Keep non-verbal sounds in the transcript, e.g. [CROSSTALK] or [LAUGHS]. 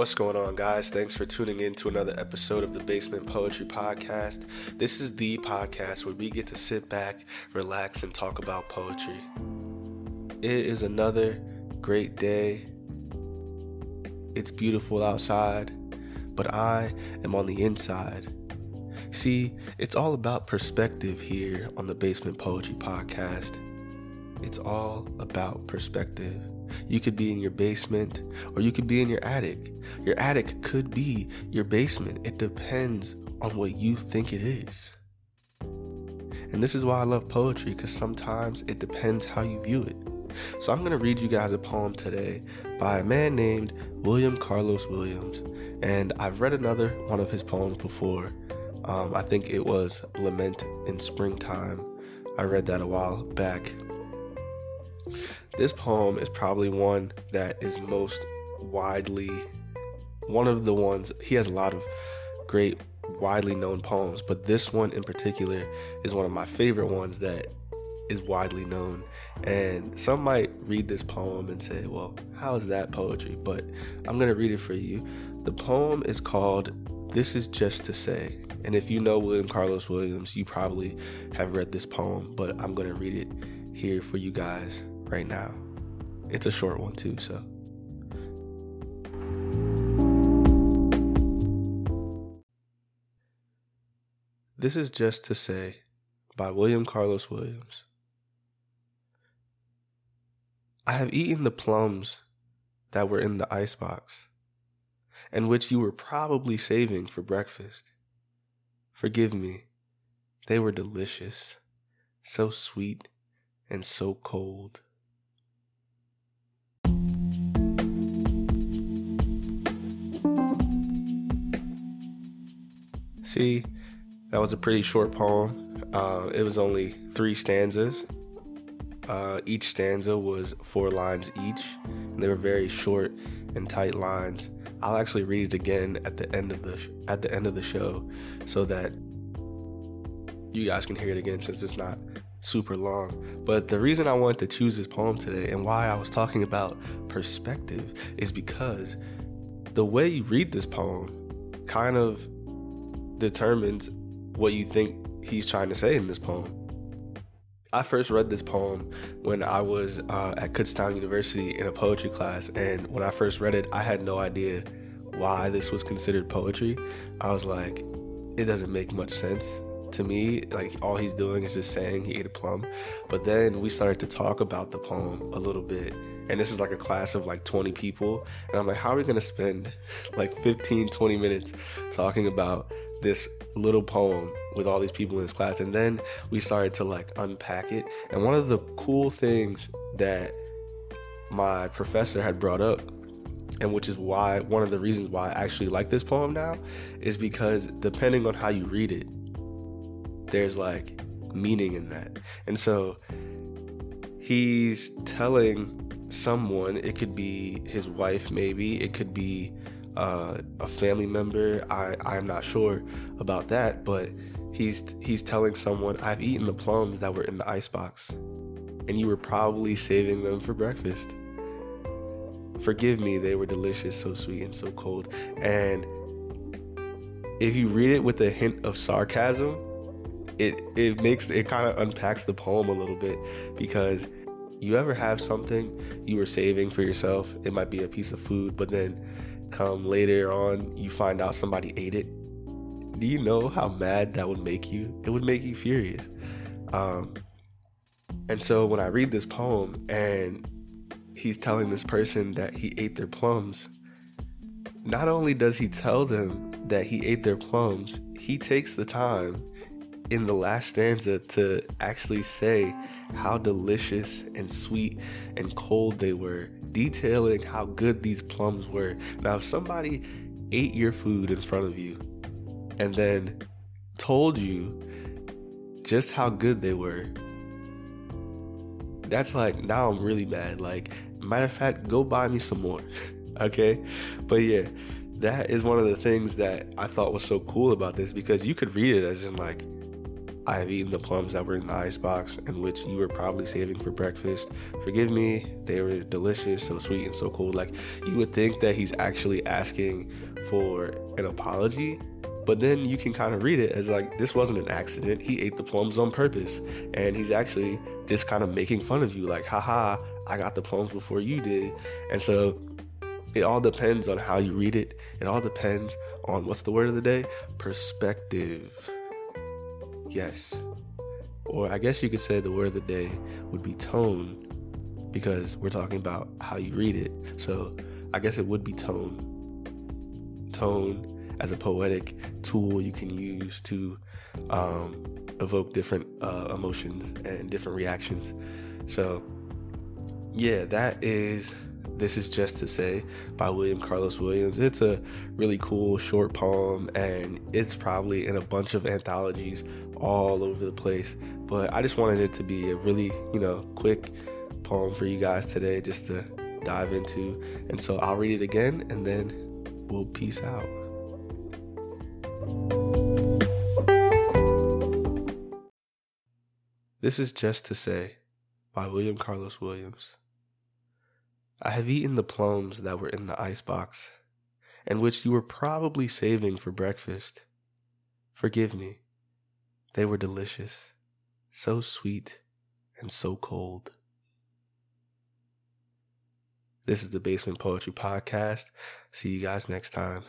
What's going on, guys? Thanks for tuning in to another episode of the Basement Poetry Podcast. This is the podcast where we get to sit back, relax, and talk about poetry. It is another great day. It's beautiful outside, but I am on the inside. See, it's all about perspective here on the Basement Poetry Podcast. It's all about perspective. You could be in your basement or you could be in your attic. Your attic could be your basement. It depends on what you think it is. And this is why I love poetry because sometimes it depends how you view it. So I'm going to read you guys a poem today by a man named William Carlos Williams. And I've read another one of his poems before. Um, I think it was Lament in Springtime. I read that a while back. This poem is probably one that is most widely one of the ones he has a lot of great widely known poems, but this one in particular is one of my favorite ones that is widely known. And some might read this poem and say, well, how is that poetry? But I'm going to read it for you. The poem is called This Is Just to Say. And if you know William Carlos Williams, you probably have read this poem, but I'm going to read it here for you guys right now. It's a short one, too, so. This is just to say by William Carlos Williams. I have eaten the plums that were in the icebox, and which you were probably saving for breakfast. Forgive me, they were delicious, so sweet and so cold. See, that was a pretty short poem. Uh, it was only three stanzas. Uh, each stanza was four lines each, and they were very short and tight lines. I'll actually read it again at the end of the sh- at the end of the show, so that you guys can hear it again since it's not super long. But the reason I wanted to choose this poem today and why I was talking about perspective is because the way you read this poem kind of determines what you think he's trying to say in this poem. I first read this poem when I was uh, at Kutztown University in a poetry class, and when I first read it, I had no idea why this was considered poetry. I was like, it doesn't make much sense to me. Like, all he's doing is just saying he ate a plum. But then we started to talk about the poem a little bit, and this is like a class of like 20 people, and I'm like, how are we gonna spend like 15, 20 minutes talking about this little poem with all these people in this class and then we started to like unpack it. And one of the cool things that my professor had brought up and which is why one of the reasons why I actually like this poem now is because depending on how you read it there's like meaning in that. And so he's telling someone it could be his wife maybe it could be uh, a family member. I I'm not sure about that, but he's he's telling someone I've eaten the plums that were in the icebox, and you were probably saving them for breakfast. Forgive me, they were delicious, so sweet and so cold. And if you read it with a hint of sarcasm, it it makes it kind of unpacks the poem a little bit because you ever have something you were saving for yourself? It might be a piece of food, but then come later on you find out somebody ate it. Do you know how mad that would make you? It would make you furious. Um, and so when i read this poem and he's telling this person that he ate their plums not only does he tell them that he ate their plums he takes the time in the last stanza to actually say how delicious and sweet and cold they were detailing how good these plums were. Now, if somebody ate your food in front of you and then told you just how good they were, that's like, now I'm really mad. Like, matter of fact, go buy me some more. [LAUGHS] okay? But yeah, that is one of the things that I thought was so cool about this because you could read it as in like, I have eaten the plums that were in the icebox and which you were probably saving for breakfast. Forgive me, they were delicious, so sweet and so cold. Like you would think that he's actually asking for an apology, but then you can kind of read it as like this wasn't an accident. He ate the plums on purpose, and he's actually just kind of making fun of you, like, haha, I got the plums before you did. And so it all depends on how you read it. It all depends on what's the word of the day? Perspective. Yes. Or I guess you could say the word of the day would be tone because we're talking about how you read it. So I guess it would be tone. Tone as a poetic tool you can use to um, evoke different uh, emotions and different reactions. So, yeah, that is This Is Just to Say by William Carlos Williams. It's a really cool short poem and it's probably in a bunch of anthologies all over the place. But I just wanted it to be a really, you know, quick poem for you guys today just to dive into. And so I'll read it again and then we'll peace out. This is Just to Say by William Carlos Williams. I have eaten the plums that were in the icebox, and which you were probably saving for breakfast. Forgive me. They were delicious, so sweet and so cold. This is the Basement Poetry Podcast. See you guys next time.